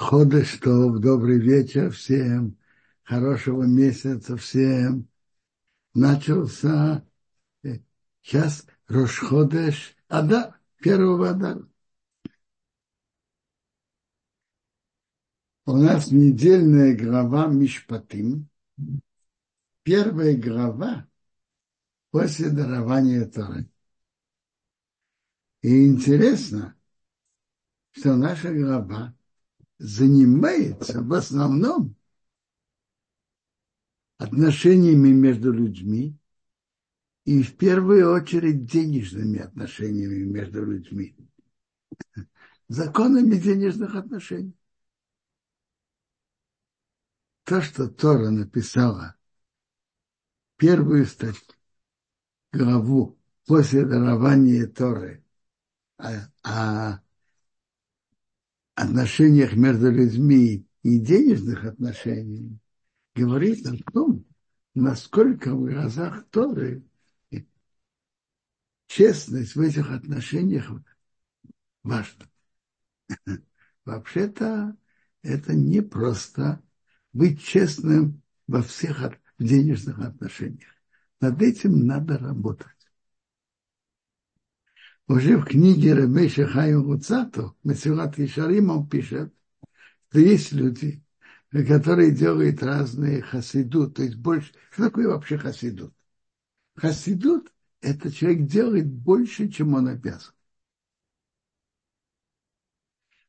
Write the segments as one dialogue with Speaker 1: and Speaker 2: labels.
Speaker 1: Ходыштов, добрый вечер всем, хорошего месяца всем. Начался сейчас Рошходеш Ада, первого Адара. У нас недельная глава Мишпатим. Первая глава после дарования Торы. И интересно, что наша глава занимается в основном отношениями между людьми и в первую очередь денежными отношениями между людьми, законами денежных отношений. То, что Тора написала первую статью, главу после дарования Торы о, о отношениях между людьми и денежных отношениях, говорит о том, насколько в глазах Торы честность в этих отношениях важна. Вообще-то это не просто быть честным во всех денежных отношениях. Над этим надо работать. Уже в книге Рабеша Хайм Луцату, Месилат Ишарим, он пишет, что есть люди, которые делают разные хасидут, то есть больше... Что такое вообще хасидут? Хасидут – это человек делает больше, чем он обязан.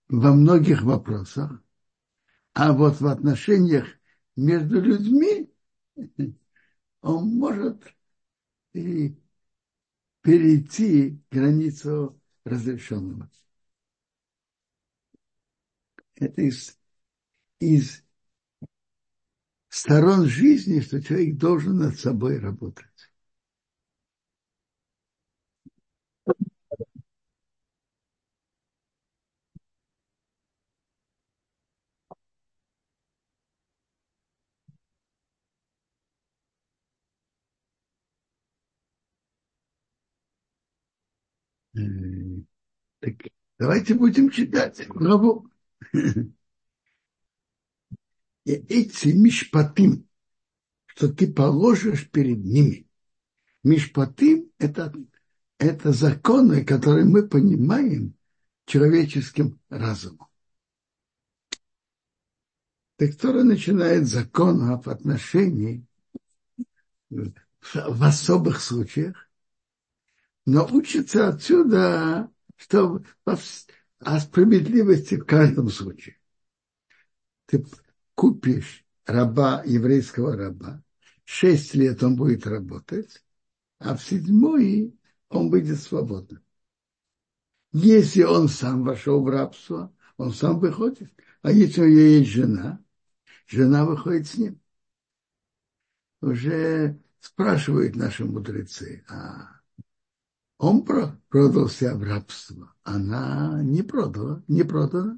Speaker 1: Во многих вопросах. А вот в отношениях между людьми он может и перейти границу разрешенного. Это из, из сторон жизни, что человек должен над собой работать. Так давайте будем читать главу. Эти мишпатим, что ты положишь перед ними. Мишпатим – это, это законы, которые мы понимаем человеческим разумом. Так кто начинает закон об отношении в особых случаях, но учится отсюда, что о справедливости в каждом случае. Ты купишь раба, еврейского раба, шесть лет он будет работать, а в седьмой он выйдет свободным. Если он сам вошел в рабство, он сам выходит. А если у него есть жена, жена выходит с ним. Уже спрашивают наши мудрецы, а он продал себя в рабство. Она не продала, не продана.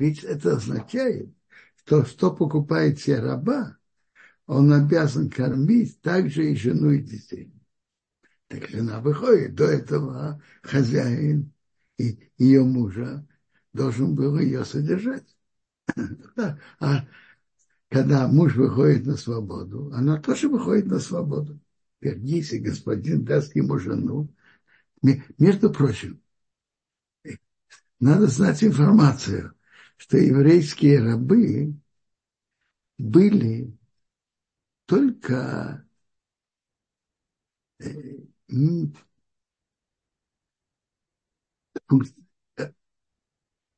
Speaker 1: Ведь это означает, что что покупает себе раба, он обязан кормить также и жену и детей. Так жена выходит, до этого хозяин и ее мужа должен был ее содержать. А когда муж выходит на свободу, она тоже выходит на свободу. Если господин даст ему жену, между прочим, надо знать информацию, что еврейские рабы были только э,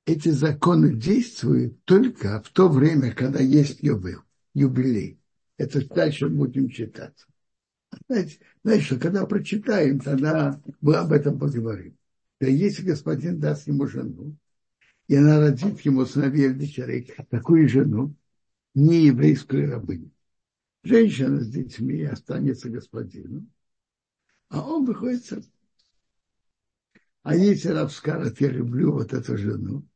Speaker 1: эти законы действуют только в то время, когда есть юбилей. Это дальше будем читать. Знаете, что когда прочитаем, тогда мы об этом поговорим. Да если господин даст ему жену, и она родит ему сыновей или дочерей, такую жену, не еврейскую рабыню. Женщина с детьми останется господину, а он выходит сам. А если раб скажет, я люблю вот эту жену,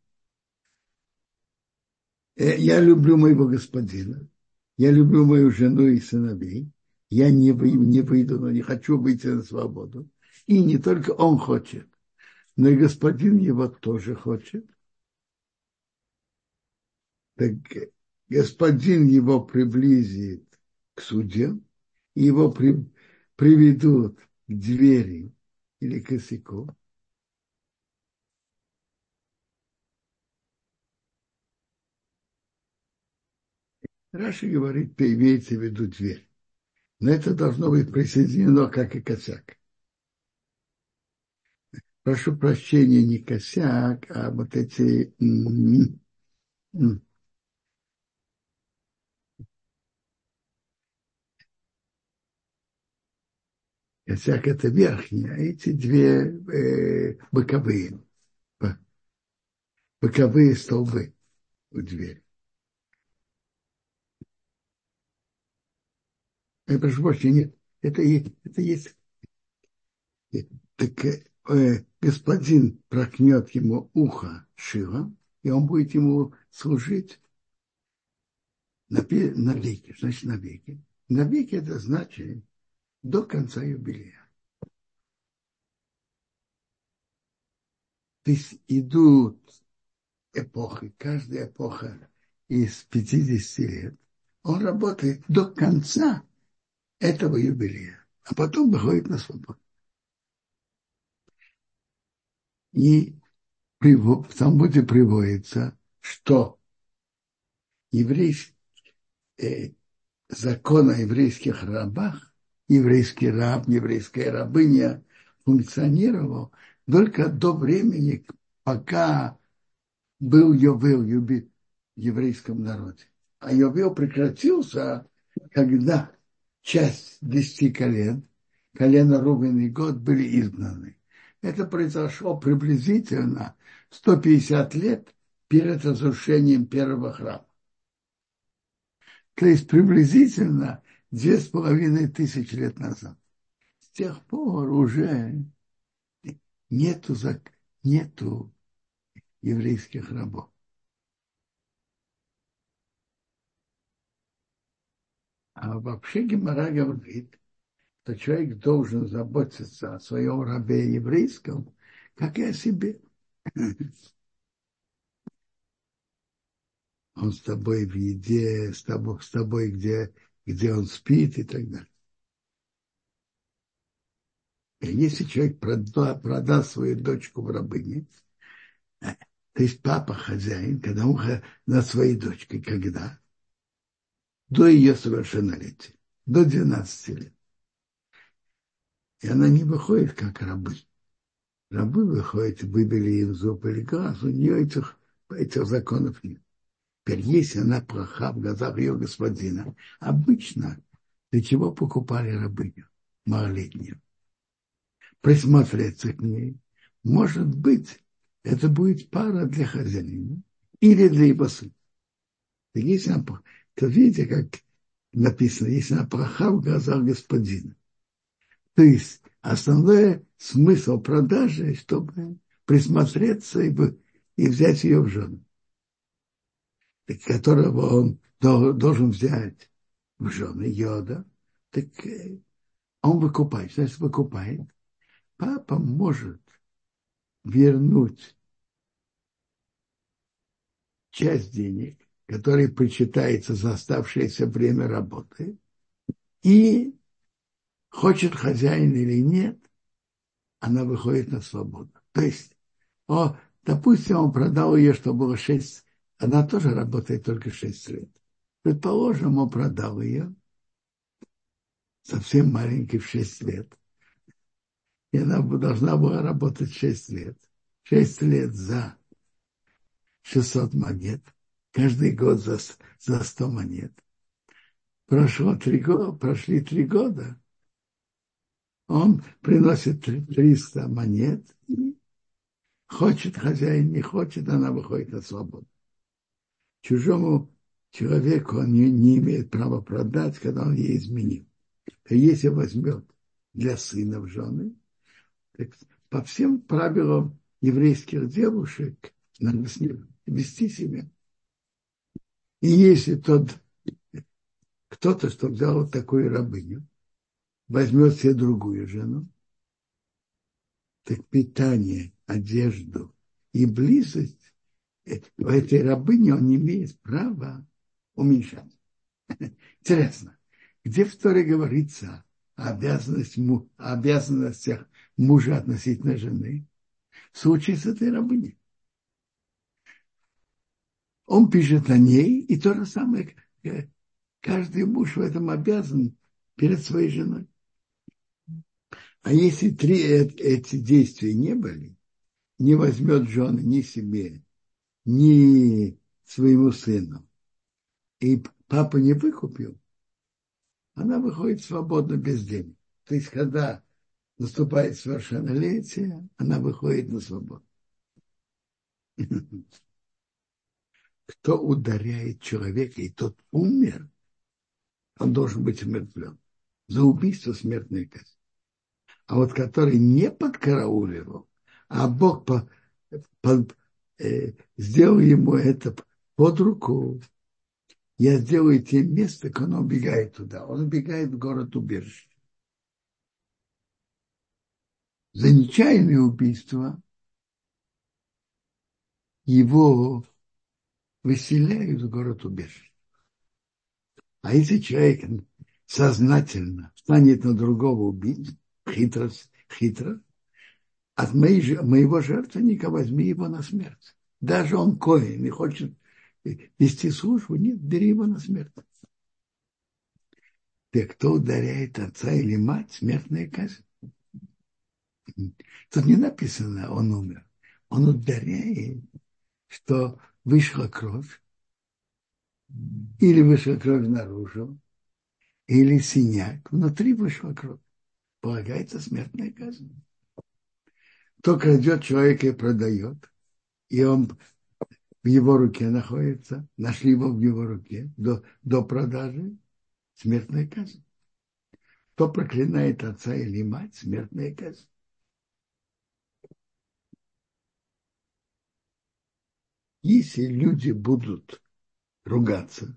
Speaker 1: э, я люблю моего господина, я люблю мою жену и сыновей, я не, не выйду, но не хочу выйти на свободу. И не только он хочет, но и господин его тоже хочет. так господин его приблизит к суде, его при, приведут к двери или косяку, Раши говорит, имеется в виду дверь. Но это должно быть присоединено как и косяк. Прошу прощения, не косяк, а вот эти... Косяк это верхний, а эти две э, боковые, боковые столбы у двери. Я прошу прощения, нет, это, это есть. Так э, господин прокнет ему ухо шило, и он будет ему служить на веки, значит, на веки. На веки это значит до конца юбилея. То есть идут эпохи, каждая эпоха из 50 лет, он работает до конца этого юбилея, а потом выходит на свободу. И в Талмуде приводится, что еврейский, э, закон о еврейских рабах, еврейский раб, еврейская рабыня функционировал только до времени, пока был Йовел в еврейском народе. А Йовел прекратился, когда часть десяти колен, колено Рубин и Год были изгнаны. Это произошло приблизительно 150 лет перед разрушением первого храма. То есть приблизительно две с половиной тысячи лет назад. С тех пор уже нету, нету еврейских рабов. А вообще Гемора говорит, что человек должен заботиться о своем рабе еврейском, как и о себе. Он с тобой в еде, с тобой, с тобой где, где он спит и так далее. И если человек прода, продаст свою дочку в рабыне, то есть папа хозяин, когда он над своей дочкой, когда? До ее совершеннолетия, до 12 лет. И она не выходит как рабы. Рабы выходят, выбили им зуб или глаз, у нее этих, этих законов нет. Теперь, если она плоха в глазах ее господина, обычно для чего покупали рабыню малолетнюю? Присмотреться к ней. Может быть, это будет пара для хозяина или для его сына. Если она то видите, как написано, если она плоха в глазах господина. То есть основной смысл продажи, чтобы присмотреться и, и взять ее в жену, которого он должен взять в жены йода, так э, он выкупает. Значит, выкупает. Папа может вернуть часть денег который причитается за оставшееся время работы, и хочет хозяин или нет, она выходит на свободу. То есть, о, допустим, он продал ее, что было шесть, она тоже работает только шесть лет. Предположим, он продал ее совсем маленький в шесть лет. И она должна была работать шесть лет. Шесть лет за 600 монет каждый год за, за 100 монет. Прошло три года, прошли три года, он приносит 300 монет, и хочет хозяин, не хочет, она выходит на свободу. Чужому человеку он не, не имеет права продать, когда он ей изменил. А если возьмет для сына в жены, так по всем правилам еврейских девушек надо с ним вести себя и если тот, кто-то, что взял такую рабыню, возьмет себе другую жену, так питание, одежду и близость этой рабыни он не имеет права уменьшать. Интересно, где в Торе говорится обязанность, обязанностях мужа относительно жены? В случае с этой рабыней. Он пишет о ней, и то же самое, каждый муж в этом обязан перед своей женой. А если три эти действия не были, не возьмет жены ни себе, ни своему сыну, и папа не выкупил, она выходит свободно без денег. То есть, когда наступает совершеннолетие, она выходит на свободу. Кто ударяет человека, и тот умер, он должен быть умертвлен. За убийство смертная казнь. А вот который не подкарауливал, а Бог по, по, э, сделал ему это под руку, я сделаю те места, как он убегает туда. Он убегает в город убежище. За нечаянное убийство его выселяют в город убежище. А если человек сознательно станет на другого убить, хитро, хитро, от моей, моего жертвенника возьми его на смерть. Даже он коин и хочет вести службу, нет, бери его на смерть. Те, кто ударяет отца или мать, смертная казнь. Тут не написано, он умер. Он ударяет, что вышла кровь, или вышла кровь наружу, или синяк, внутри вышла кровь. Полагается смертная казнь. Кто крадет человека и продает, и он в его руке находится, нашли его в его руке до, до продажи, смертная казнь. Кто проклинает отца или мать, смертная казнь. Если люди будут ругаться,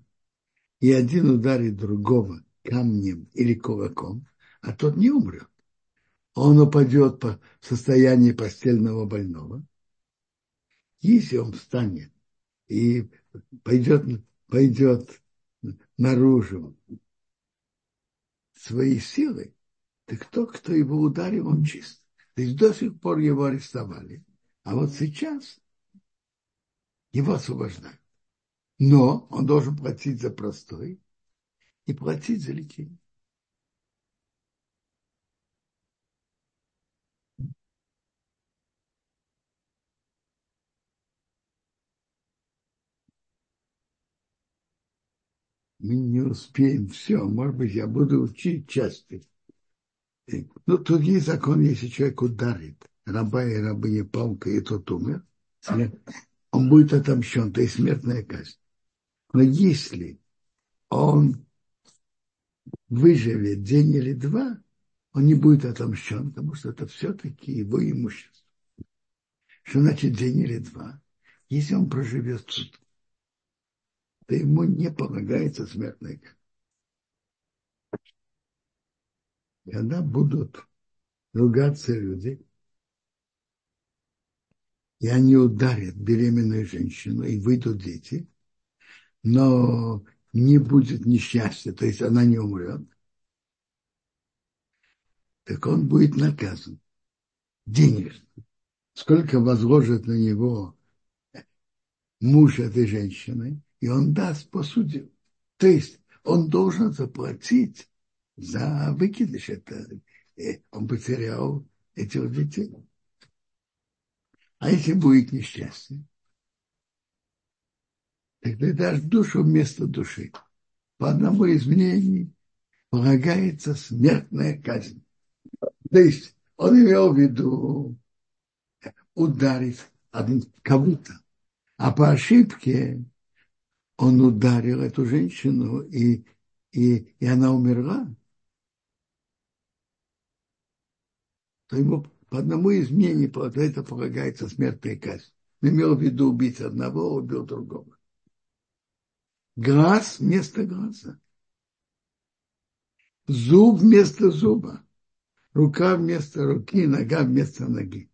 Speaker 1: и один ударит другого камнем или кулаком, а тот не умрет. Он упадет по состоянию постельного больного. Если он встанет и пойдет, пойдет наружу свои силы, так кто, кто его ударил, он чист. То есть до сих пор его арестовали. А вот сейчас его освобождают. Но он должен платить за простой и платить за лечение. мы не успеем все. Может быть, я буду учить часто. Ну, тут есть закон, если человек ударит раба и рабыни палкой, и тот умер, он будет отомщен, то есть смертная казнь. Но если он выживет день или два, он не будет отомщен, потому что это все-таки его имущество. Что значит день или два? Если он проживет тут, то ему не полагается смертная казнь. Когда будут ругаться люди, и они ударят беременную женщину, и выйдут дети, но не будет несчастья, то есть она не умрет, так он будет наказан денежно. Сколько возложит на него муж этой женщины, и он даст по суде. То есть он должен заплатить за выкидыш. Это, э, он потерял этих детей. А если будет несчастье, ты дашь душу вместо души. По одному из мнений полагается смертная казнь. То есть он имел в виду ударить кого-то, а по ошибке он ударил эту женщину, и, и, и она умерла, то ему по одному из мнений за это полагается смертная казнь. Он имел в виду убить одного, убил другого. Глаз вместо глаза. Зуб вместо зуба. Рука вместо руки, нога вместо ноги.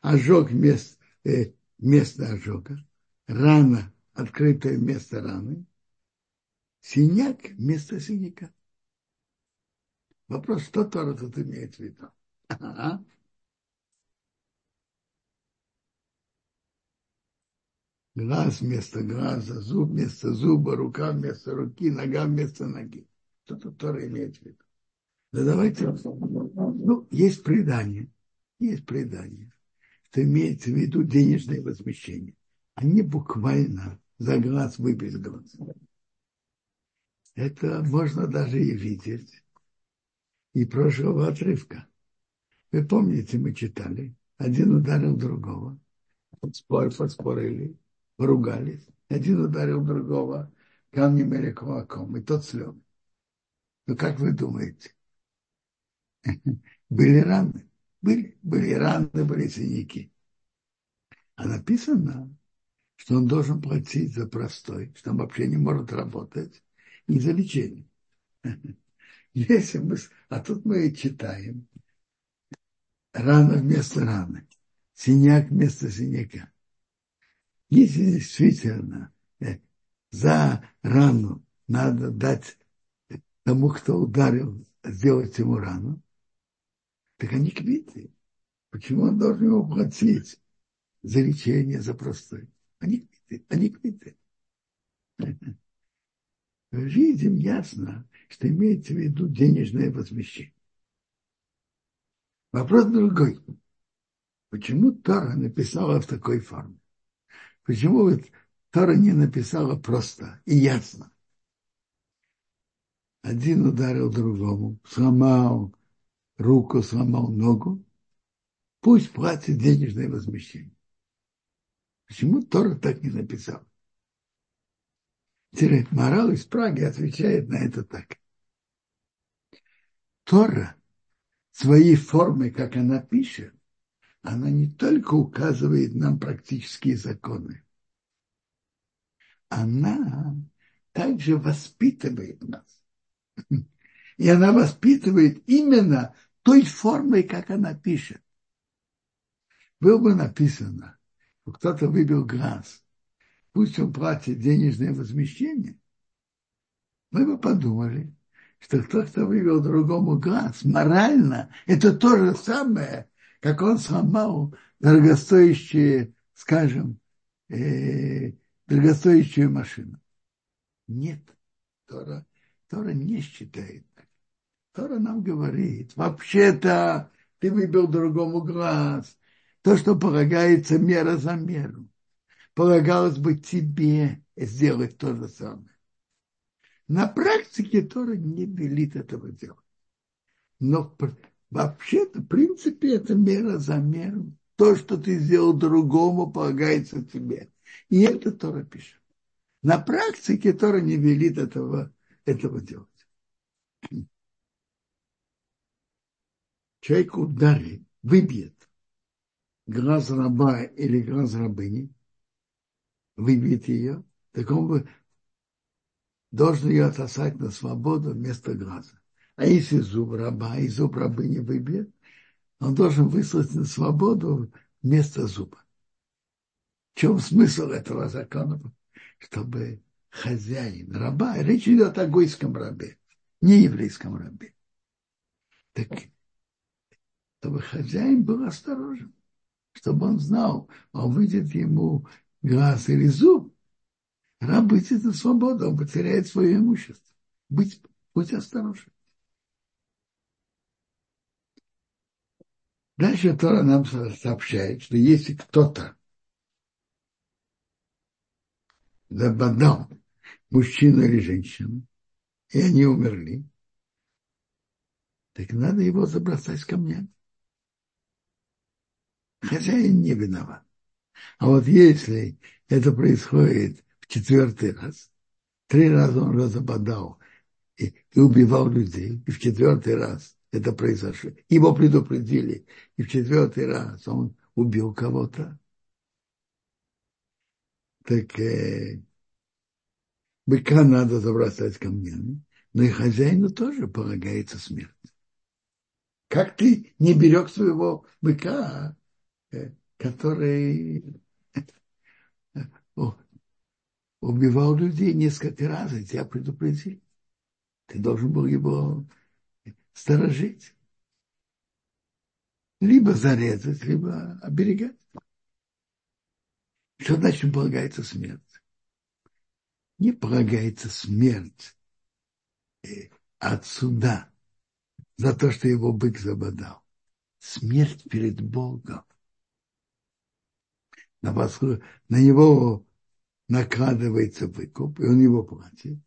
Speaker 1: Ожог вместо, э, место ожога, рана, открытое место раны, синяк место синяка. Вопрос, что Тора тут имеет в виду? Глаз вместо глаза, зуб вместо зуба, рука вместо руки, нога вместо ноги. Что тут Тора имеет в виду? Да давайте, ну, есть предание, есть предание, что имеется в виду денежное возмещение, а не буквально за глаз выбить глаз. Это можно даже и видеть и прошлого отрывка. Вы помните, мы читали, один ударил другого, спор, поспорили, поругались, один ударил другого камнем или кулаком, и тот слег. Ну, как вы думаете? Были раны? Были, были раны, были синяки. А написано, что он должен платить за простой, что он вообще не может работать, и за лечение. Если мы, а тут мы читаем, рана вместо раны, синяк вместо синяка. Если действительно э, за рану надо дать тому, кто ударил, сделать ему рану, так они квиты. Почему он должен его платить за лечение, за простой? Они квиты, они квиты. Видим ясно, что имеется в виду денежное возмещение. Вопрос другой. Почему Тора написала в такой форме? Почему вот Тора не написала просто и ясно? Один ударил другому, сломал руку, сломал ногу, пусть платит денежное возмещение. Почему Тора так не написал? Теперь Морал из Праги отвечает на это так. Тора своей формой, как она пишет, она не только указывает нам практические законы, она также воспитывает нас. И она воспитывает именно той формой, как она пишет. Было бы написано, кто-то выбил глаз, пусть он платит денежное возмещение, мы бы подумали, что кто-то вывел другому глаз, морально, это то же самое, как он сломал дорогостоящие, скажем, э, дорогостоящую машину. Нет, Тора, Тора не считает так. Тора нам говорит, вообще-то ты выбил другому глаз. То, что полагается мера за меру. Полагалось бы тебе сделать то же самое. На практике Тора не велит этого делать. Но вообще-то, в принципе, это мера за меру. То, что ты сделал другому, полагается тебе. И это Тора пишет. На практике Тора не велит этого, этого делать. Человек ударит, выбьет глаз раба или глаз рабыни, выбьет ее, так он бы должен ее отсосать на свободу вместо глаза. А если зуб раба и зуб рабы не выбьет, он должен выслать на свободу вместо зуба. В чем смысл этого закона? Чтобы хозяин раба, речь идет о гойском рабе, не еврейском рабе. Так, чтобы хозяин был осторожен, чтобы он знал, он выйдет ему глаз или зуб, Раб выйдет на свободу, он потеряет свое имущество. Быть, будь осторожен. Дальше Тора нам сообщает, что если кто-то забодал мужчину или женщину, и они умерли, так надо его забросать камнями. Хозяин не виноват. А вот если это происходит четвертый раз. Три раза он уже западал и, и убивал людей. И в четвертый раз это произошло. Его предупредили. И в четвертый раз он убил кого-то. Так э, быка надо забросать камнями. Но и хозяину тоже полагается смерть. Как ты не берег своего быка, э, который убивал людей несколько раз, и тебя предупредили. Ты должен был его сторожить. Либо зарезать, либо оберегать. Что значит полагается смерть? Не полагается смерть э, от суда за то, что его бык забодал. Смерть перед Богом. На, на него накладывается выкуп, и он его платит.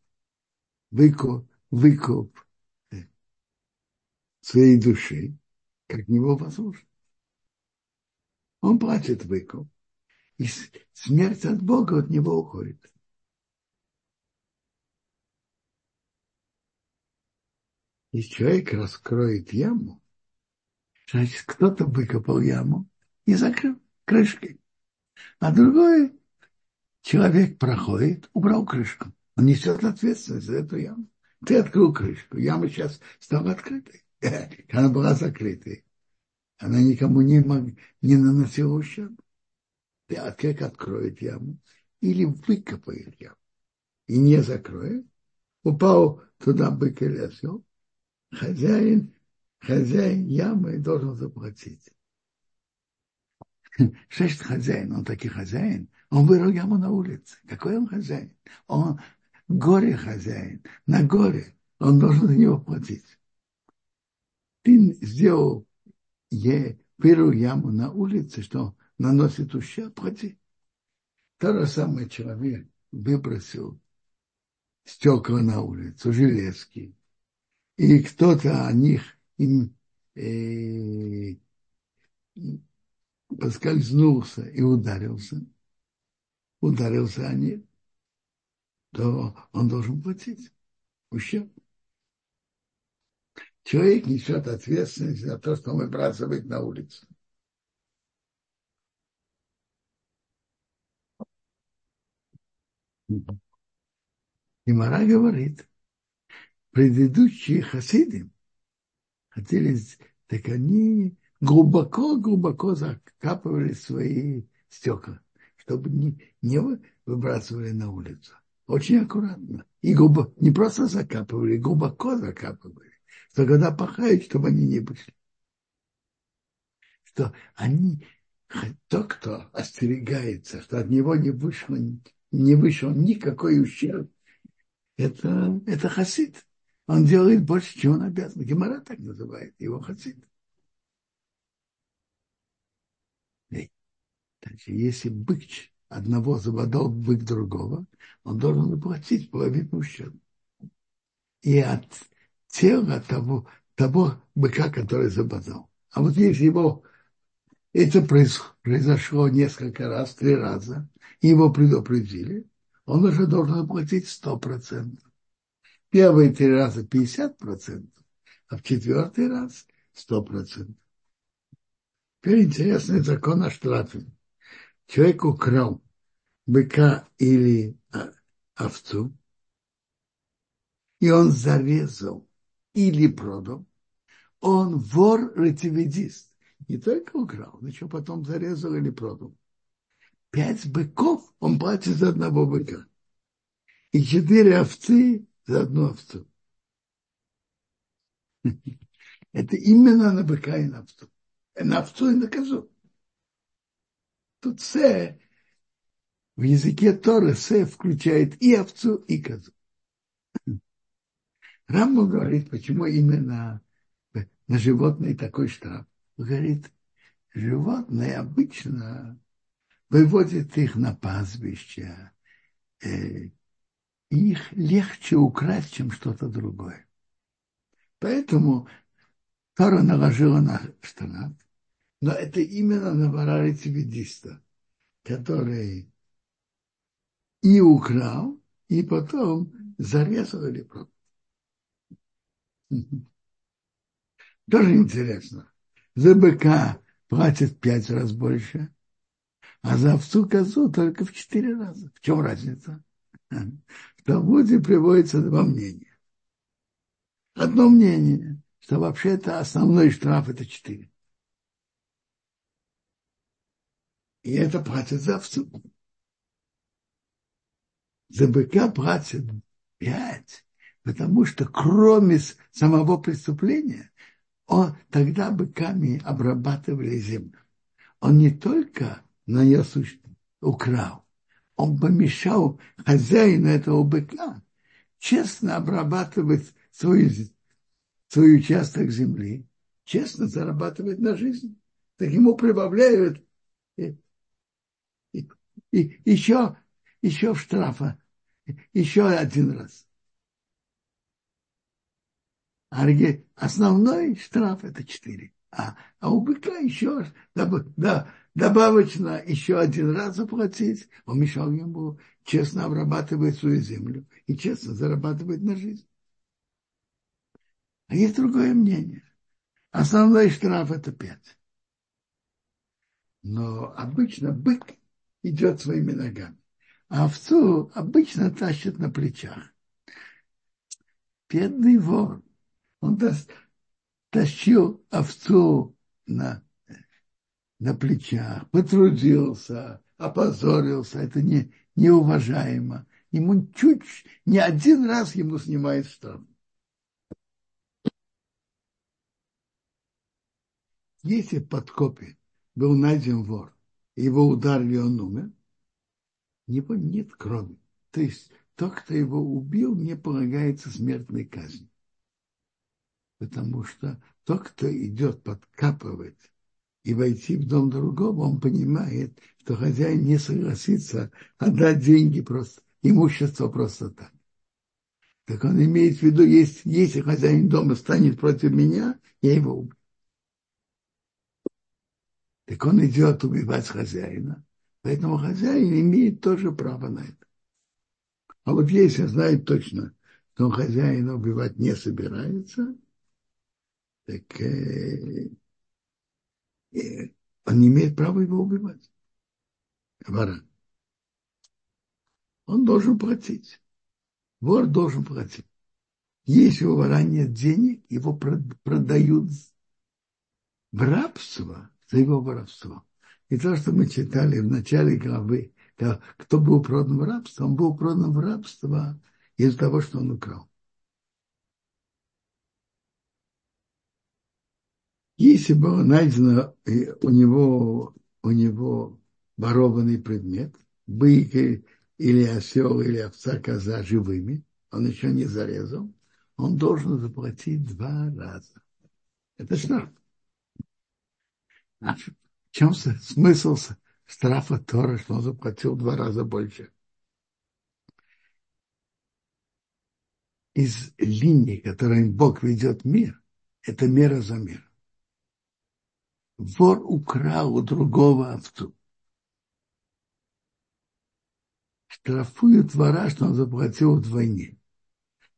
Speaker 1: Выкуп, выкуп э, своей души, как него послушно. Он платит выкуп, и смерть от Бога от него уходит. Если человек раскроет яму, значит, кто-то выкопал яму и закрыл крышкой. А другой человек проходит, убрал крышку. Он несет ответственность за эту яму. Ты открыл крышку, яма сейчас стала открытой. Она была закрытой. Она никому не, мог, не наносила ущерб. Человек откроет яму или выкопает яму и не закроет, упал туда бык или осел, хозяин, хозяин ямы должен заплатить. Что хозяин? Он таки хозяин. Он вырыл яму на улице. Какой он хозяин? Он горе хозяин. На горе. Он должен за него платить. Ты сделал е, вырыл яму на улице, что наносит ущерб, плати. То же самое человек выбросил стекла на улицу, железки, и кто-то о них им э, поскользнулся и ударился, ударился о них, то он должен платить ущерб. Человек несет ответственность за то, что он выбрасывает на улицу. И Мара говорит, предыдущие хасиды хотели, так они глубоко-глубоко закапывали свои стекла, чтобы не, не выбрасывали на улицу. Очень аккуратно. И глубоко, не просто закапывали, глубоко закапывали. Что когда пахают, чтобы они не вышли. Что они, тот, кто остерегается, что от него не вышло, не вышел никакой ущерб, это, это хасид. Он делает больше, чем он обязан. Гемора так называет его хасид. Значит, если бык одного забодал бык другого, он должен заплатить половину ущерба. И от тела того, того быка, который забодал. А вот если его это произошло несколько раз, три раза, и его предупредили, он уже должен сто процентов. Первые три раза 50%, а в четвертый раз 100%. Теперь интересный закон о штрафе. Человек украл быка или а, овцу, и он зарезал или продал, он вор-ретивидист. Не только украл, но еще потом зарезал или продал. Пять быков он платит за одного быка. И четыре овцы за одну овцу. Это именно на быка и на овцу. На овцу и на козу. Тут се в языке Торы се включает и овцу, и козу. Рамбу говорит, почему именно на животные такой штраф. Говорит, животные обычно выводят их на пастбище, э, их легче украсть, чем что-то другое. Поэтому Тора наложила на штанат, но это именно на вора рецидивиста, который и украл, и потом зарезал или. Тоже интересно. За быка платят пять раз больше, а за овцу козу только в четыре раза. В чем разница? В Талмуде приводится два мнения. Одно мнение, что вообще-то основной штраф это четыре. И это платят за овцу. за быка платят пять, потому что кроме самого преступления, он, тогда быками обрабатывали землю. Он не только нанес украл, он помешал хозяину этого быка честно обрабатывать свой, свой участок земли, честно зарабатывать на жизнь. Так ему прибавляют и, еще, еще штрафа, еще один раз. А основной штраф это 4. А, а у быка еще да, добавочно еще один раз заплатить. Он мешал ему честно обрабатывать свою землю и честно зарабатывать на жизнь. А есть другое мнение. Основной штраф это 5. Но обычно бык идет своими ногами, а овцу обычно тащат на плечах. Бедный вор он тащил овцу на, на плечах, потрудился, опозорился. Это не, неуважаемо. Ему чуть, не один раз ему снимает штраф. Если подкопе был найден вор, его ударили, он умер, него нет крови. То есть тот, кто его убил, не полагается смертной казни потому что тот, кто идет подкапывать и войти в дом другого, он понимает, что хозяин не согласится отдать деньги просто, имущество просто так. Так он имеет в виду, если, если хозяин дома станет против меня, я его убью. Так он идет убивать хозяина. Поэтому хозяин имеет тоже право на это. А вот если знает точно, что он хозяина убивать не собирается, так э, э, он имеет права его убивать. Вора. Он должен платить. Вор должен платить. Если у вора нет денег, его продают в рабство за его воровство. И то, что мы читали в начале главы, кто был продан в рабство, он был продан в рабство из-за того, что он украл. Если было найдено у него, у него ворованный предмет, бык или осел, или овца, коза живыми, он еще не зарезал, он должен заплатить два раза. Это штраф. А в чем смысл штрафа Тора, что он заплатил два раза больше? Из линии, которой Бог ведет мир, это мера за мир вор украл у другого овцу. Штрафуют вора, что он заплатил вдвойне.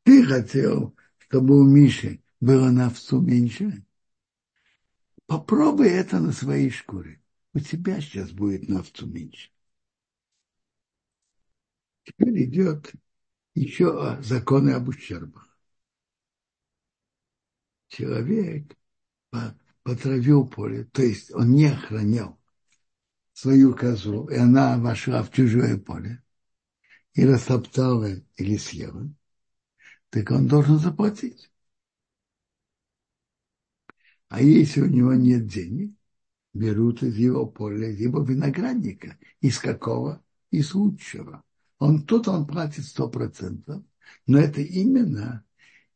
Speaker 1: Ты хотел, чтобы у Миши было на овцу меньше? Попробуй это на своей шкуре. У тебя сейчас будет на овцу меньше. Теперь идет еще законы об ущербах. Человек потравил поле, то есть он не охранял свою козу, и она вошла в чужое поле и растоптала или съела, так он должен заплатить. А если у него нет денег, берут из его поля, его виноградника. Из какого? Из лучшего. Он тут он платит сто процентов, но это именно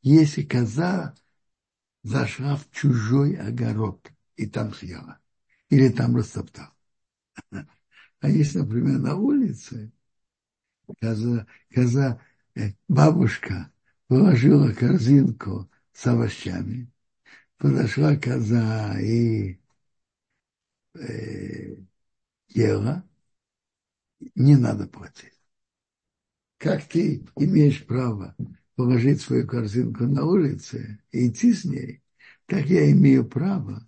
Speaker 1: если коза зашла в чужой огород и там съела. Или там растоптала. А если, например, на улице коза, коза э, бабушка положила корзинку с овощами, подошла коза и э, ела, не надо платить. Как ты имеешь право положить свою корзинку на улице и идти с ней, как я имею право,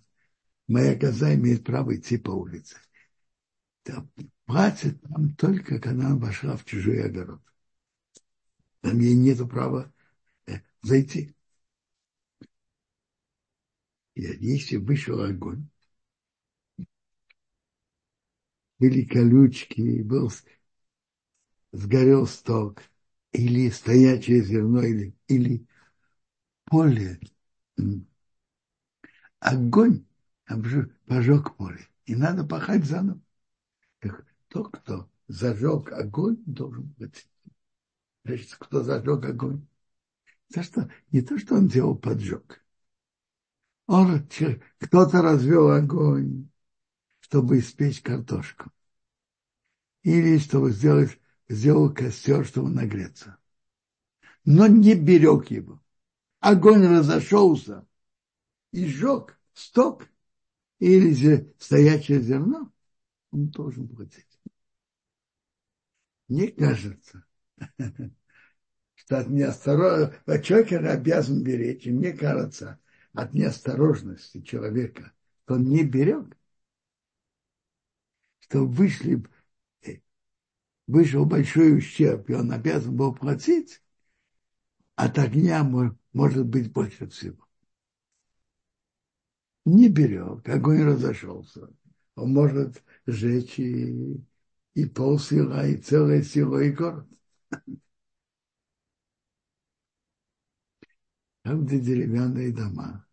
Speaker 1: моя коза имеет право идти по улице. Да, платит нам только, когда она вошла в чужой огород. Там ей нет права э, зайти. Если вышел огонь, были колючки, был сгорел сток, или стоячее зерно, или, или поле, огонь пожег поле, и надо пахать заново. Тот, кто зажег огонь, должен быть. Значит, кто зажег огонь? За что? Не то, что он делал поджог. Он, кто-то развел огонь, чтобы испечь картошку. Или чтобы сделать, сделал костер, чтобы нагреться. Но не берег его. Огонь разошелся и сжег сток или стоячее зерно, он должен платить. Мне кажется, что от неосторожности, человек обязан беречь, и мне кажется, от неосторожности человека, что он не берег, что вышли, э, вышел большой ущерб, и он обязан был платить, от огня может быть больше всего. Не берег, огонь разошелся. Он может сжечь и, и пол села, и целое село, и город. Там, где деревянные дома,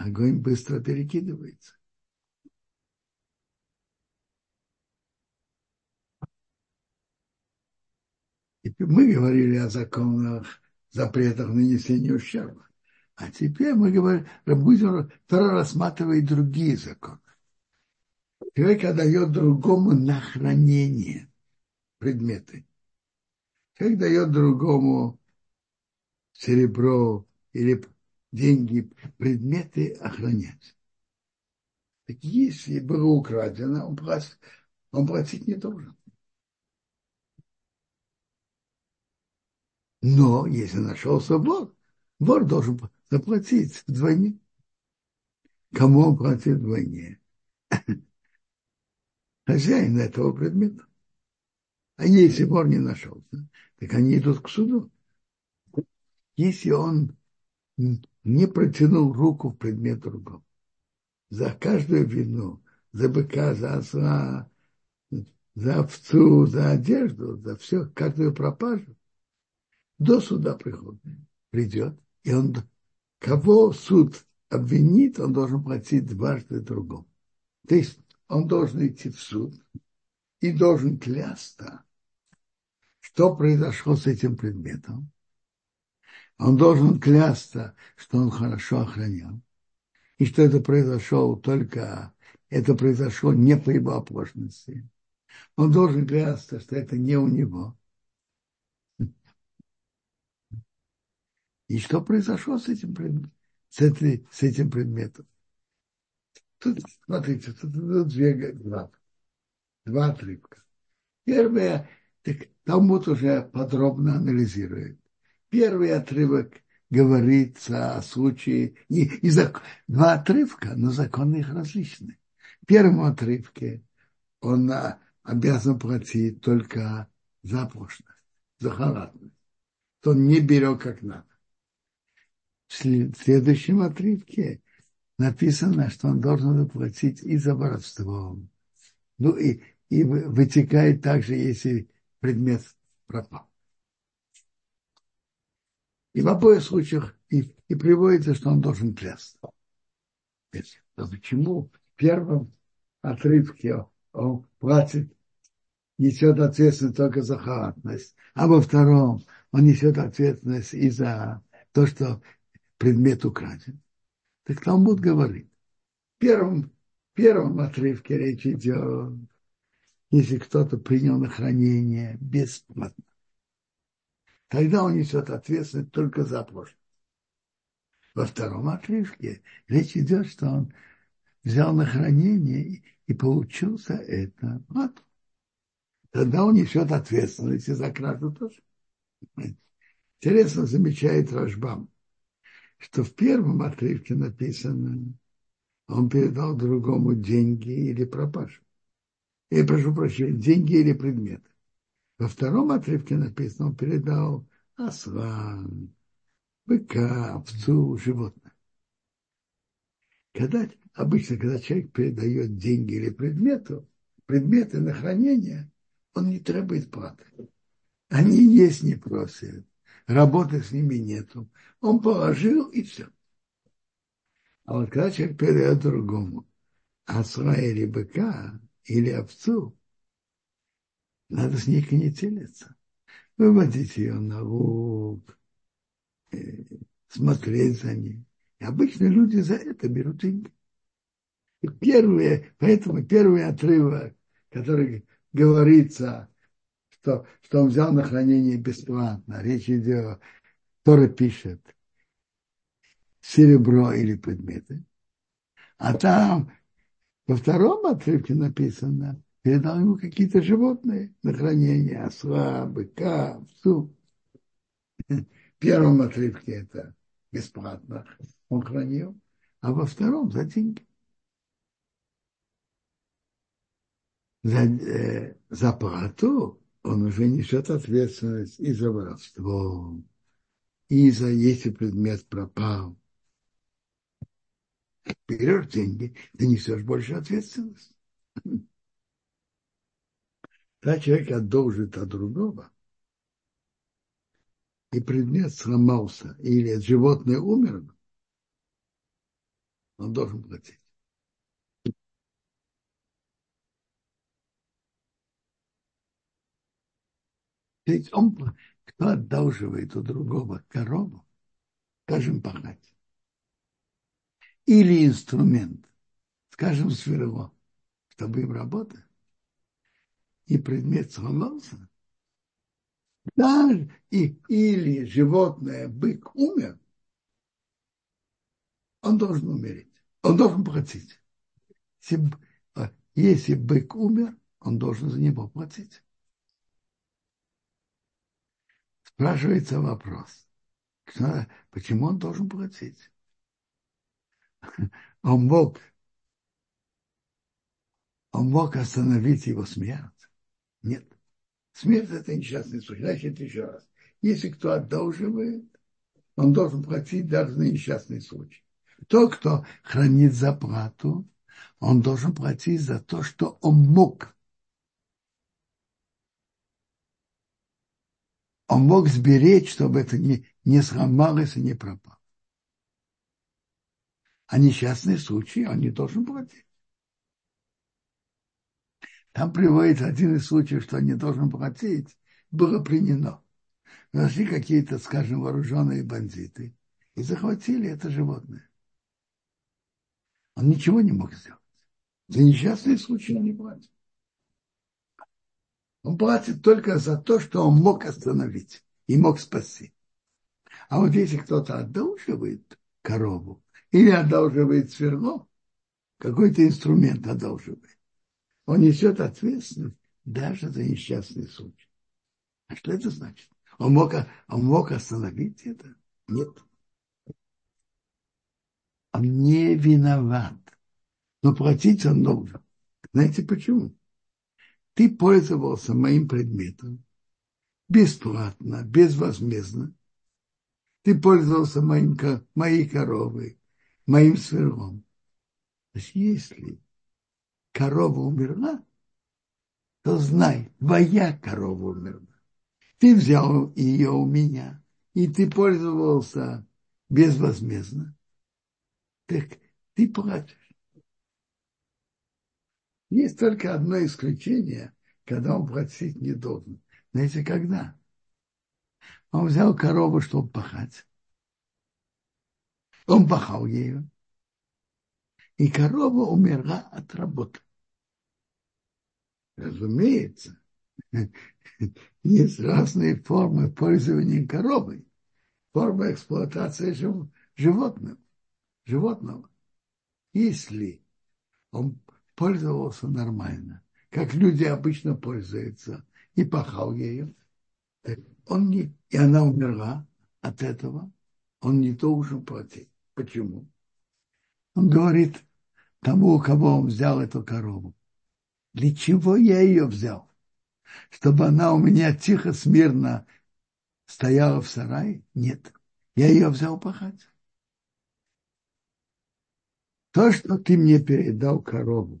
Speaker 1: огонь быстро перекидывается. И мы говорили о законах, запретах нанесения ущерба. А теперь мы говорим, будем второй рассматривать другие законы. Человек дает другому на хранение предметы. Человек дает другому серебро, или деньги, предметы охранять. Так если было украдено, он, платит, он платить не должен. Но если нашелся вор, вор должен заплатить вдвойне. Кому он платит вдвойне? Хозяин этого предмета. А если вор не нашелся, так они идут к суду. Если он не протянул руку в предмет другого. За каждую вину, за быка, за осла, за овцу, за одежду, за все, каждую пропажу, до суда приходит, придет, и он, кого суд обвинит, он должен платить дважды другому. То есть он должен идти в суд и должен клясться, что произошло с этим предметом, он должен клясться, что он хорошо охранял, и что это произошло только, это произошло не по его оплошности. Он должен клясться, что это не у него. И что произошло с этим, с, этой, с этим предметом? Тут, смотрите, тут, тут две, два, два отрывка. Первое, так Талмуд уже подробно анализирует. Первый отрывок говорится о случае, и, и зак, два отрывка, но законы их различны. В первом отрывке он а, обязан платить только за пошлость, за халатность. То он не берет как надо. В следующем отрывке написано, что он должен заплатить и за воровство. Ну и, и вытекает также, если предмет пропал. И в обоих случаях и, и приводится, что он должен клясться. Почему в первом отрывке он платит, несет ответственность только за халатность, а во втором он несет ответственность и за то, что предмет украден. Так Талмуд говорит, в первом, в первом отрывке речь идет, если кто-то принял на хранение бесплатно тогда он несет ответственность только за прошлое. Во втором отрывке речь идет, что он взял на хранение и получился это. Вот. Тогда он несет ответственность и за кражу тоже. Интересно замечает Рожбам, что в первом отрывке написано, он передал другому деньги или пропажу. Я прошу прощения, деньги или предметы. Во втором отрывке написано, он передал осла, быка, овцу, животное. Когда, обычно, когда человек передает деньги или предмету, предметы на хранение, он не требует платы. Они есть не просят, работы с ними нету. Он положил и все. А вот когда человек передает другому, осла или быка, или овцу, надо с ней конетелиться. Выводить ее на луг, э, смотреть за ней. И обычно люди за это берут деньги. И первые, поэтому первый отрывок, который говорится, что, что он взял на хранение бесплатно, речь идет, Тора пишет, серебро или предметы. А там во втором отрывке написано, передал ему какие-то животные на хранение, осла, быка, овцу. В первом отрывке это бесплатно он хранил, а во втором за деньги. За, э, за плату он уже несет ответственность и за воровство, и за если предмет пропал. Берешь деньги, ты несешь больше ответственность. Когда человек одолжит от другого, и предмет сломался, или животное умерло, он должен платить. Ведь он, кто одалживает у другого корову, скажем, пахать, или инструмент, скажем, сверло, чтобы им работать, и предмет сломался, даже и, или животное, бык умер, он должен умереть, он должен платить. Если, а, если бык умер, он должен за него платить. Спрашивается вопрос, почему он должен платить? Он мог, он мог остановить его смерть? Нет. Смерть – это несчастный случай. Значит, еще раз. Если кто одолживает, он должен платить даже на несчастный случай. Тот, кто хранит заплату, он должен платить за то, что он мог. Он мог сберечь, чтобы это не, не сломалось и не пропало. А несчастный случай он не должен платить. Там приводится один из случаев, что он не должен платить, было принято. Нашли какие-то, скажем, вооруженные бандиты и захватили это животное. Он ничего не мог сделать. За несчастный случай он не платит. Он платит только за то, что он мог остановить и мог спасти. А вот если кто-то одолживает корову или одолживает сверло, какой-то инструмент одолживает, он несет ответственность даже за несчастный случай. А что это значит? Он мог, он мог остановить это? Нет. Он не виноват. Но платить он должен. Знаете почему? Ты пользовался моим предметом бесплатно, безвозмездно. Ты пользовался моим, моей коровой, моим сверлом. Значит, если корова умерла, то знай, твоя корова умерла. Ты взял ее у меня, и ты пользовался безвозмездно. Так ты платишь. Есть только одно исключение, когда он платить не должен. Знаете, когда? Он взял корову, чтобы пахать. Он пахал ее и корова умерла от работы. Разумеется, есть разные формы пользования коровой. Форма эксплуатации животных, животного. Если он пользовался нормально, как люди обычно пользуются, и пахал ею, он не, и она умерла от этого, он не должен платить. Почему? Он говорит, тому, у кого он взял эту корову. Для чего я ее взял? Чтобы она у меня тихо, смирно стояла в сарае? Нет. Я ее взял пахать. То, что ты мне передал корову,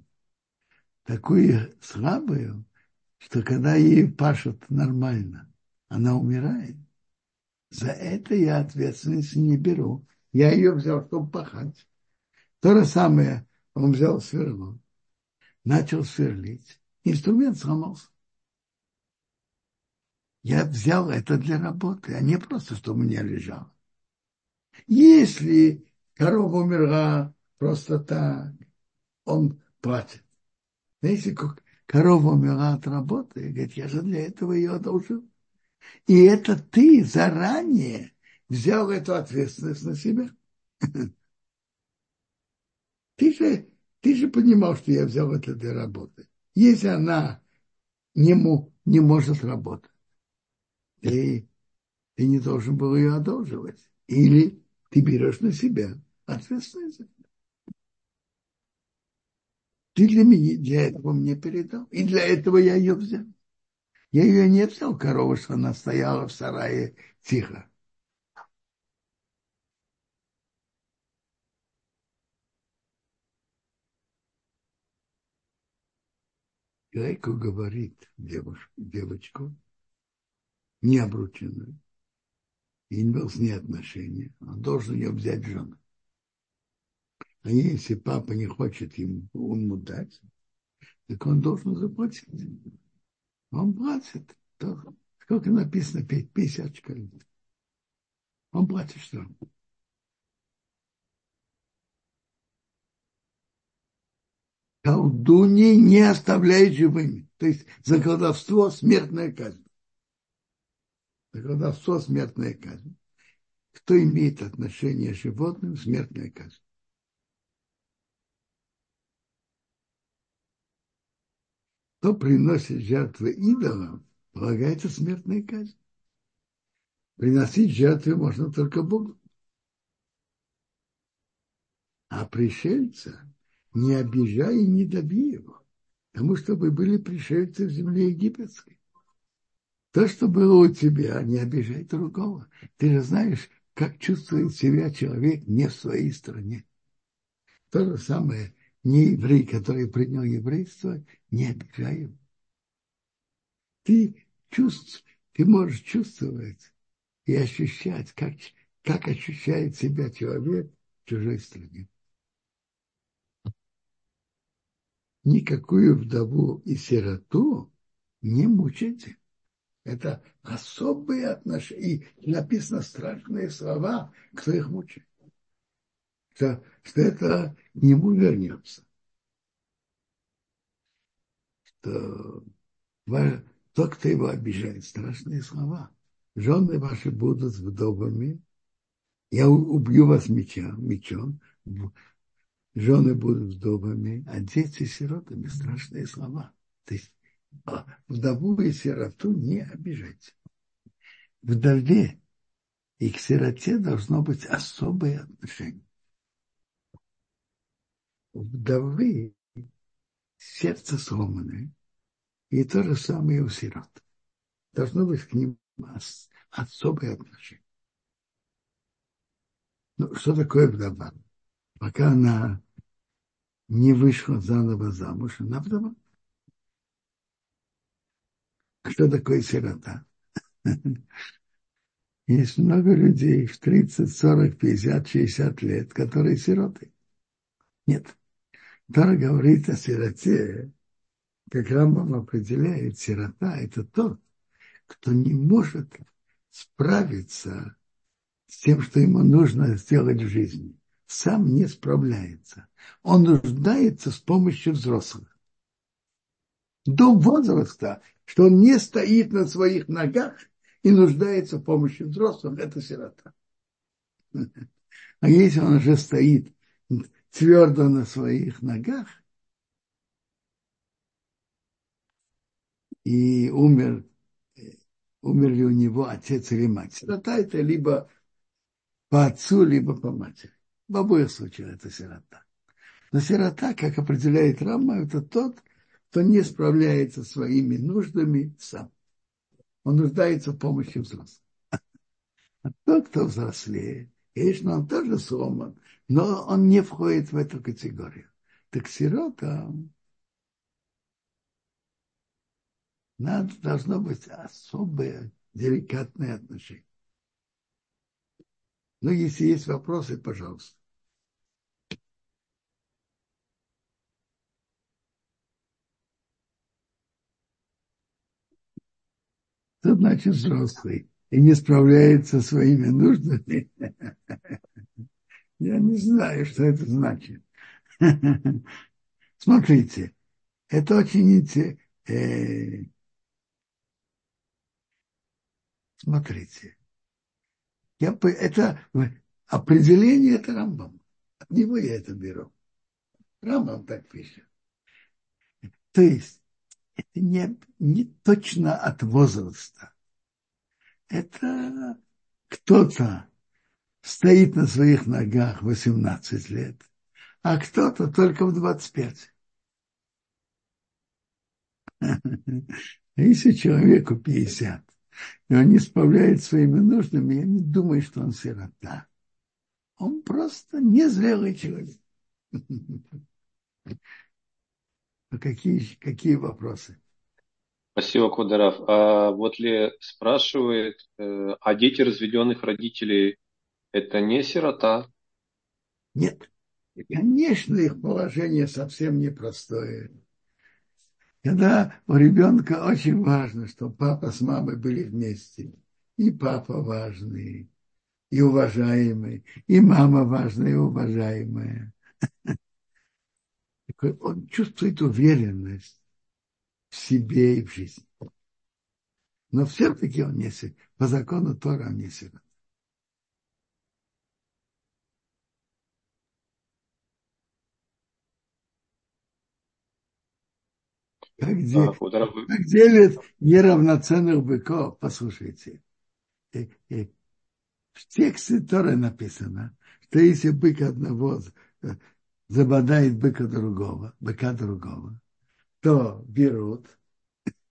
Speaker 1: такую слабую, что когда ей пашут нормально, она умирает. За это я ответственность не беру. Я ее взял, чтобы пахать. То же самое он взял сверло, начал сверлить. Инструмент сломался. Я взял это для работы, а не просто, что у меня лежало. Если корова умерла просто так, он платит. Но если корова умерла от работы, говорит, я же для этого ее одолжил. И это ты заранее взял эту ответственность на себя. Ты же, ты же понимал, что я взял это для работы. Если она не, не может работать, ты, ты не должен был ее одолживать. Или ты берешь на себя ответственность за это. Ты для меня, для этого мне передал. И для этого я ее взял. Я ее не взял, корову, что она стояла в сарае тихо. Человеку говорит девушку, девочку, не обрученную, и имел с ней отношения, он должен ее взять жену. А если папа не хочет ему, ему дать, так он должен заплатить. Он платит. Сколько написано? 50 шкалин. Он платит что? Колдуньи не оставляет живыми. То есть за колдовство смертная казнь. За колдовство смертная казнь. Кто имеет отношение к животным, смертная казнь. Кто приносит жертвы идолам, полагается смертная казнь. Приносить жертвы можно только Богу. А пришельца не обижай и не доби его, потому что вы были пришельцы в земле египетской. То, что было у тебя, не обижай другого. Ты же знаешь, как чувствует себя человек не в своей стране. То же самое не еврей, который принял еврейство, не обижай его. Ты, чувств, ты можешь чувствовать и ощущать, как, как ощущает себя человек в чужой стране. Никакую вдову и сироту не мучайте. Это особые отношения. И написано страшные слова, кто их мучает. Что, что это к нему вернется. Что тот, кто его обижает, страшные слова. Жены ваши будут вдовами. Я убью вас мечом, мечом жены будут вдовами, а дети сиротами. Страшные слова. То есть а вдову и сироту не обижайте. Вдове и к сироте должно быть особое отношение. У вдовы сердце сломанное, и то же самое у сирот. Должно быть к ним особое отношение. Ну, что такое вдова? Пока она не вышла заново замуж, она вдова. Что такое сирота? Есть много людей в 30, 40, 50, 60 лет, которые сироты. Нет. Тора говорит о сироте, как Рамбам определяет, сирота – это тот, кто не может справиться с тем, что ему нужно сделать в жизни сам не справляется. Он нуждается с помощью взрослых. До возраста, что он не стоит на своих ногах и нуждается в помощи взрослых, это сирота. А если он уже стоит твердо на своих ногах и умер, умерли у него отец или мать. Сирота это либо по отцу, либо по матери. В обоих случаях это сирота. Но сирота, как определяет Рама, это тот, кто не справляется своими нуждами сам. Он нуждается в помощи взрослых. А тот, кто взрослее, конечно, он тоже сломан, но он не входит в эту категорию. Так сирота надо, должно быть особое деликатное отношение. Но если есть вопросы, пожалуйста. Что значит взрослый и не справляется со своими нуждами? Я не знаю, что это значит. Смотрите, это очень э, смотрите. Я, это определение это Рамбам. От него я это беру. Рамбам так пишет. То есть это не, не точно от возраста. Это кто-то стоит на своих ногах 18 лет, а кто-то только в 25. Если человеку 50, и он не справляет своими нуждами, я не думаю, что он сирота. Он просто незрелый человек. А какие, какие вопросы?
Speaker 2: Спасибо, Кударов. А вот ли спрашивает, э, а дети разведенных родителей это не сирота?
Speaker 1: Нет. Конечно, их положение совсем непростое. Когда у ребенка очень важно, чтобы папа с мамой были вместе. И папа важный, и уважаемый, и мама важная и уважаемая. Он чувствует уверенность в себе и в жизни. Но все-таки он не сирот. По закону Тора он не сирот. Как, дел, как делят неравноценных быков, послушайте. И, и в тексте Торы написано, что если бык одного забодает быка другого, быка другого, то берут,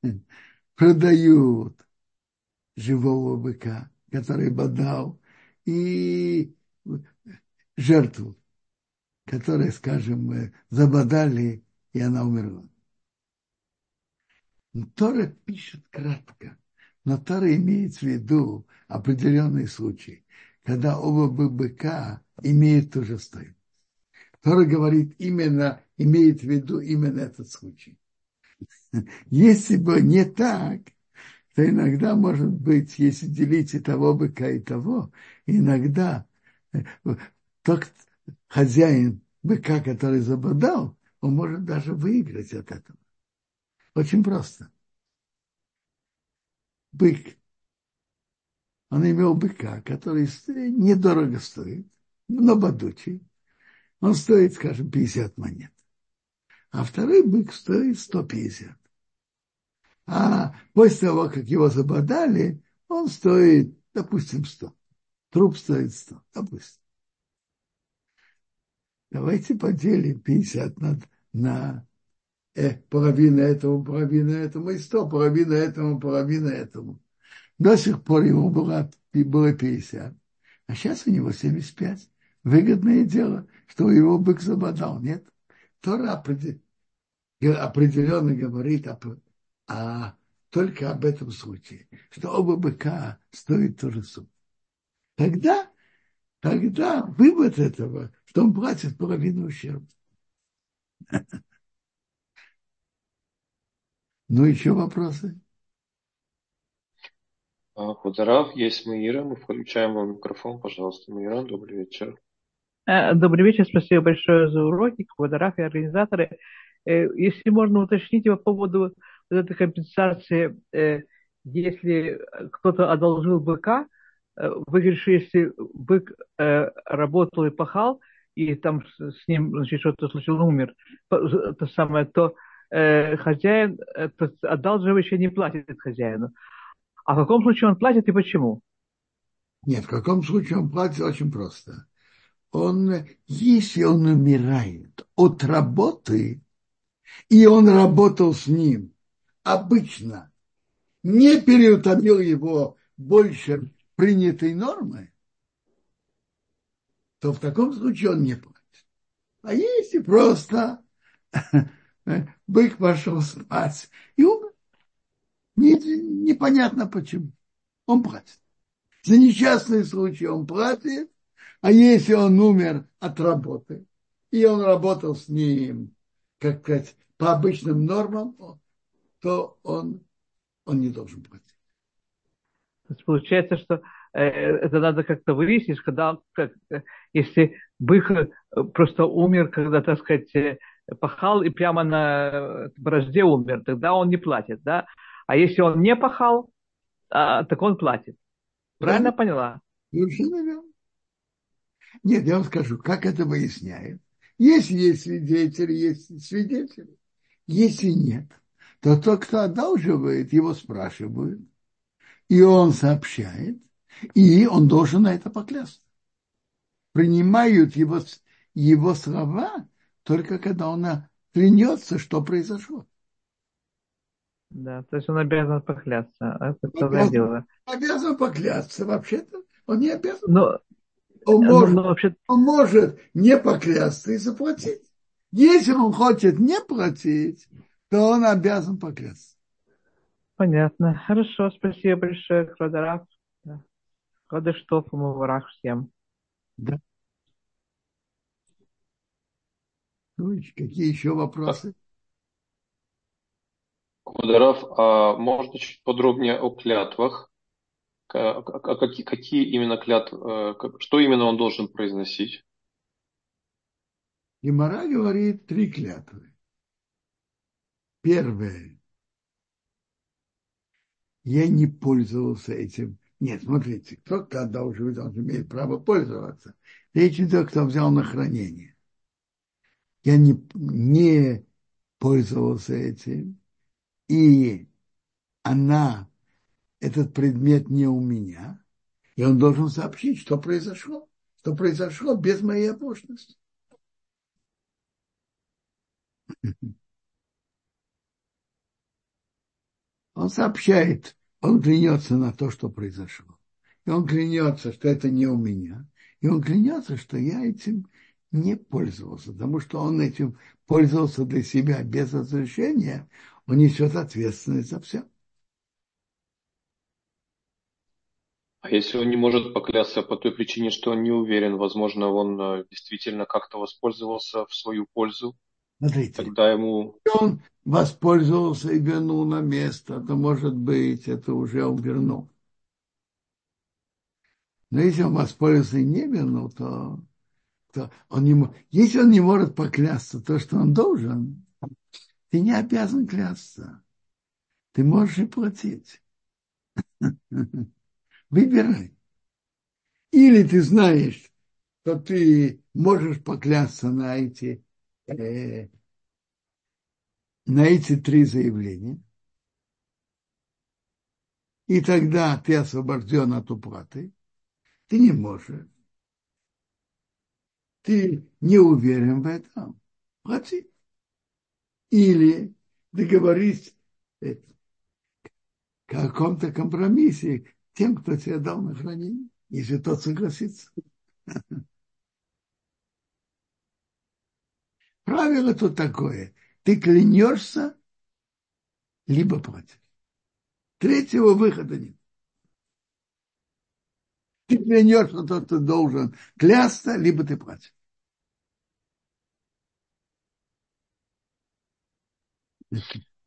Speaker 1: продают живого быка, который бодал, и жертву, которую, скажем, забодали, и она умерла. Тора пишет кратко, но Тора имеет в виду определенный случай, когда оба быка имеют ту же стоимость. Тора говорит именно, имеет в виду именно этот случай. Если бы не так, то иногда может быть, если делить и того быка, и того, иногда э, тот хозяин быка, который забодал, он может даже выиграть от этого. Очень просто. Бык. Он имел быка, который недорого стоит, но бодучий. Он стоит, скажем, 50 монет. А второй бык стоит 150. А после того, как его забодали, он стоит, допустим, 100. Труп стоит 100, допустим. Давайте поделим 50 на, на э, половина этому, половина этому, и сто, половина этому, половина этому. До сих пор ему было, было 50, а сейчас у него 75. Выгодное дело, что его бык забодал, нет? Тора определенно говорит о, о, только об этом случае, что оба быка стоят ту же сумму. Тогда, тогда вывод этого, что он платит половину ущерба. Ну, еще вопросы?
Speaker 2: А, Хударав, есть Маира, мы включаем вам микрофон, пожалуйста. Маира, добрый вечер.
Speaker 3: Э, добрый вечер, спасибо большое за уроки, Хударав и организаторы. Э, если можно уточнить по поводу вот этой компенсации, э, если кто-то одолжил быка, вы говорите, если бык работал и пахал, и там с ним значит, что-то случилось, умер, то самое, то хозяин э, одалживающий не платит хозяину. А в каком случае он платит и почему?
Speaker 1: Нет, в каком случае он платит очень просто. Он, если он умирает от работы, и он работал с ним обычно, не переутомил его больше принятой нормы, то в таком случае он не платит. А если просто бык пошел спать и умер. Не, непонятно почему. он платит. За несчастный случай он платит, а если он умер от работы, и он работал с ним, как сказать, по обычным нормам, то он, он не должен платить.
Speaker 3: То есть получается, что э, это надо как-то выяснить, когда, как, если бык э, просто умер, когда, так сказать, э, пахал и прямо на борозде умер, тогда он не платит, да? А если он не пахал, а, так он платит. Правильно, Правильно поняла?
Speaker 1: Совершенно верно. Нет, я вам скажу, как это выясняет. Если есть свидетели, есть свидетели. Если нет, то тот, кто одалживает, его спрашивают, и он сообщает, и он должен на это поклясться. Принимают его, его слова только когда он клянется, что произошло.
Speaker 3: Да, то есть он обязан поклясться. Это обязан, дело.
Speaker 1: Обязан поклясться. Вообще-то он не обязан.
Speaker 3: Но,
Speaker 1: он, но, может, но вообще... он может не поклясться и заплатить. Если он хочет не платить, то он обязан поклясться.
Speaker 3: Понятно. Хорошо, спасибо большое, Квадраф. Да. Квадаштов, Муварах всем.
Speaker 1: Да. Ну, какие еще вопросы?
Speaker 2: Квадраф, а можно чуть подробнее о клятвах? Какие, какие именно клятвы, э, что именно он должен произносить?
Speaker 1: Гемора говорит три клятвы. Первое. Я не пользовался этим. Нет, смотрите, кто-то одолживает, он имеет право пользоваться. Речь идет, кто взял на хранение. Я не, не пользовался этим. И она, этот предмет не у меня. И он должен сообщить, что произошло. Что произошло без моей оплошности. Он сообщает, он клянется на то, что произошло. И он клянется, что это не у меня. И он клянется, что я этим не пользовался, потому что он этим пользовался для себя без разрешения, он несет ответственность за все.
Speaker 2: А если он не может поклясться по той причине, что он не уверен, возможно, он э, действительно как-то воспользовался в свою пользу?
Speaker 1: Смотрите,
Speaker 2: тогда ему...
Speaker 1: он воспользовался и вернул на место, то, может быть, это уже он вернул. Но если он воспользовался и не вернул, то, то он не, если он не может поклясться то, что он должен, ты не обязан клясться. Ты можешь и платить. Выбирай. Или ты знаешь, что ты можешь поклясться на эти э, на эти три заявления, и тогда ты освобожден от уплаты, ты не можешь. Ты не уверен в этом, плати. Или договорись о каком-то компромиссе тем, кто тебе дал на хранение, если тот согласится. Правило тут такое. Ты клянешься, либо платишь. Третьего выхода нет. Ты клянешься, то ты должен клясться, либо ты платишь.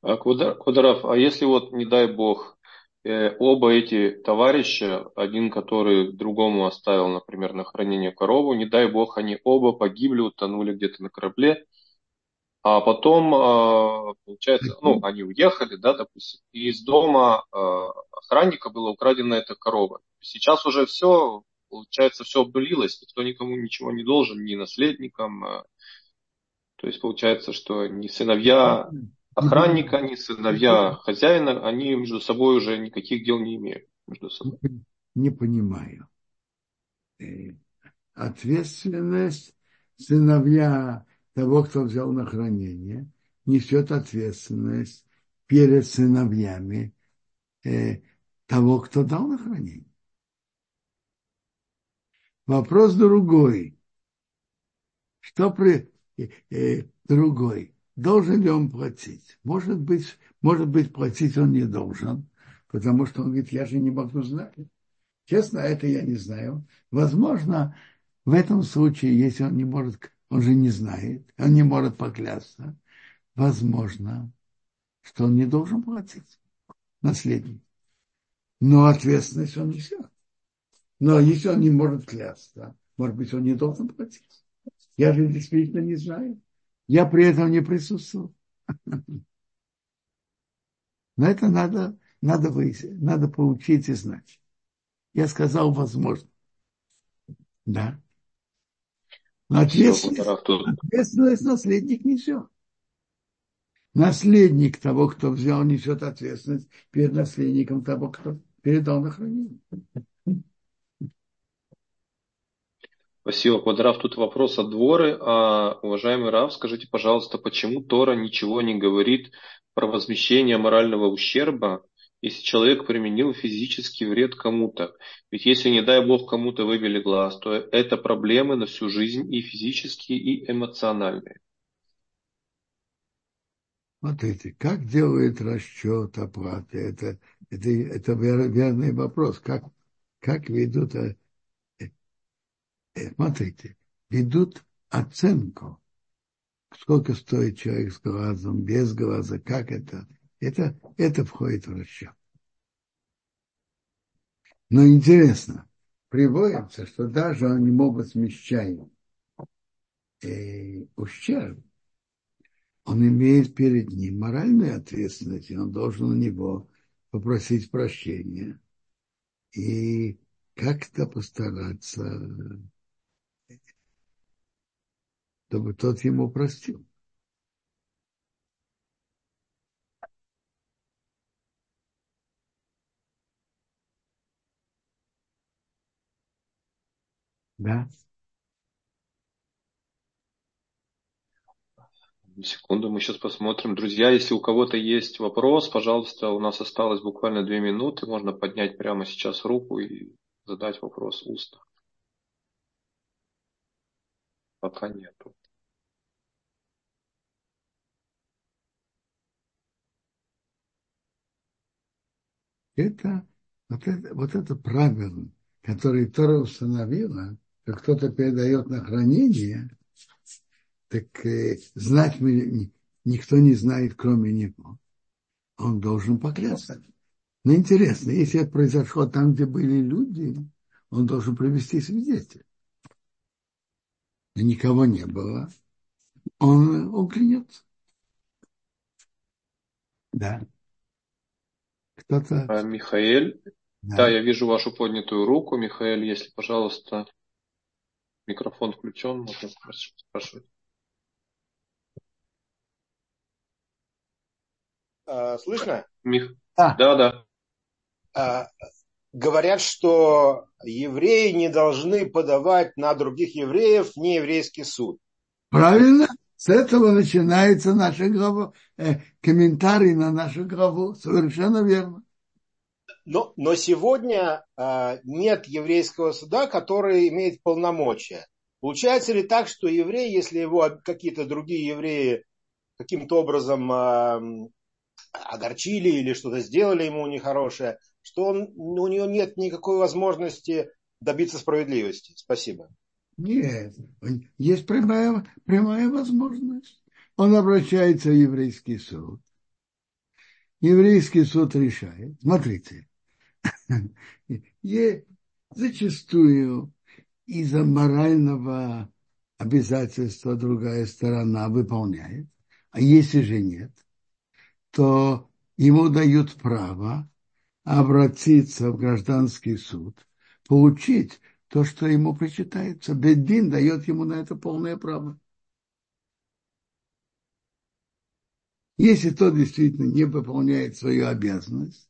Speaker 2: А Кударов, а если вот, не дай бог, оба эти товарища, один, который другому оставил, например, на хранение корову, не дай бог, они оба погибли, утонули где-то на корабле, а потом, а, получается, ну, они уехали, да, допустим, и из дома а, охранника была украдена эта корова. Сейчас уже все, получается, все обнулилось, никто никому ничего не должен, ни наследникам. А. То есть получается, что ни сыновья охранника, ни сыновья хозяина, они между собой уже никаких дел не имеют. Между собой.
Speaker 1: Не понимаю. Э, ответственность сыновья того, кто взял на хранение, несет ответственность перед сыновьями э, того, кто дал на хранение. Вопрос другой. Что при э, другой? Должен ли он платить? Может быть, может быть, платить он не должен, потому что он говорит, я же не могу знать. Честно, это я не знаю. Возможно, в этом случае, если он не может, он же не знает, он не может поклясться, возможно, что он не должен платить наследник. Но ответственность он несет. Но если он не может клясться, может быть, он не должен платить. Я же действительно не знаю. Я при этом не присутствовал. Но это надо, надо, выяснить, надо поучить и знать. Я сказал, возможно. Да. Но ответственность, ответственность наследник несет. Наследник того, кто взял, несет ответственность перед наследником того, кто передал на хранение.
Speaker 2: Спасибо, Квадраф. Тут вопрос от дворы. А, уважаемый Рав, скажите, пожалуйста, почему Тора ничего не говорит про возмещение морального ущерба если человек применил физический вред кому-то. Ведь если, не дай бог, кому-то выбили глаз, то это проблемы на всю жизнь и физические, и эмоциональные.
Speaker 1: Смотрите, как делает расчет оплаты? Это, это, это верный вопрос. Как, как ведут, э, смотрите, ведут оценку, сколько стоит человек с глазом, без глаза, как это, это, это входит в расчет. Но интересно, приводится, что даже они могут смещать э, ущерб, он имеет перед ним моральную ответственность, и он должен у него попросить прощения и как-то постараться, чтобы тот ему простил. Да.
Speaker 2: Секунду, мы сейчас посмотрим. Друзья, если у кого-то есть вопрос, пожалуйста, у нас осталось буквально две минуты. Можно поднять прямо сейчас руку и задать вопрос устно. Пока нету.
Speaker 1: Это вот, это вот это правило, которое Тора установила, как кто-то передает на хранение, так э, знать мы, никто не знает, кроме него. Он должен поклясться. Но интересно, если это произошло там, где были люди, он должен привести свидетеля. Но никого не было. Он, он клянется. Да.
Speaker 2: Кто-то... А, Михаил, да. да, я вижу вашу поднятую руку. Михаил, если, пожалуйста, Микрофон включен, можно спрашивать.
Speaker 4: А, слышно?
Speaker 2: Мих... А. Да, да.
Speaker 4: А, говорят, что евреи не должны подавать на других евреев нееврейский суд.
Speaker 1: Правильно. С этого начинается наша глава, э, комментарий на нашу главу. Совершенно верно.
Speaker 4: Но, но сегодня э, нет еврейского суда, который имеет полномочия. Получается ли так, что еврей, если его какие-то другие евреи каким-то образом э, огорчили или что-то сделали ему нехорошее, что он, у него нет никакой возможности добиться справедливости? Спасибо.
Speaker 1: Нет, есть прямая, прямая возможность. Он обращается в еврейский суд. Еврейский суд решает. Смотрите, и зачастую из-за морального обязательства другая сторона выполняет, а если же нет, то ему дают право обратиться в гражданский суд, получить то, что ему причитается. Беддин дает ему на это полное право. Если тот действительно не выполняет свою обязанность,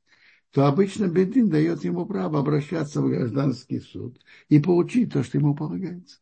Speaker 1: то обычно Бедин дает ему право обращаться в гражданский суд и получить то, что ему полагается.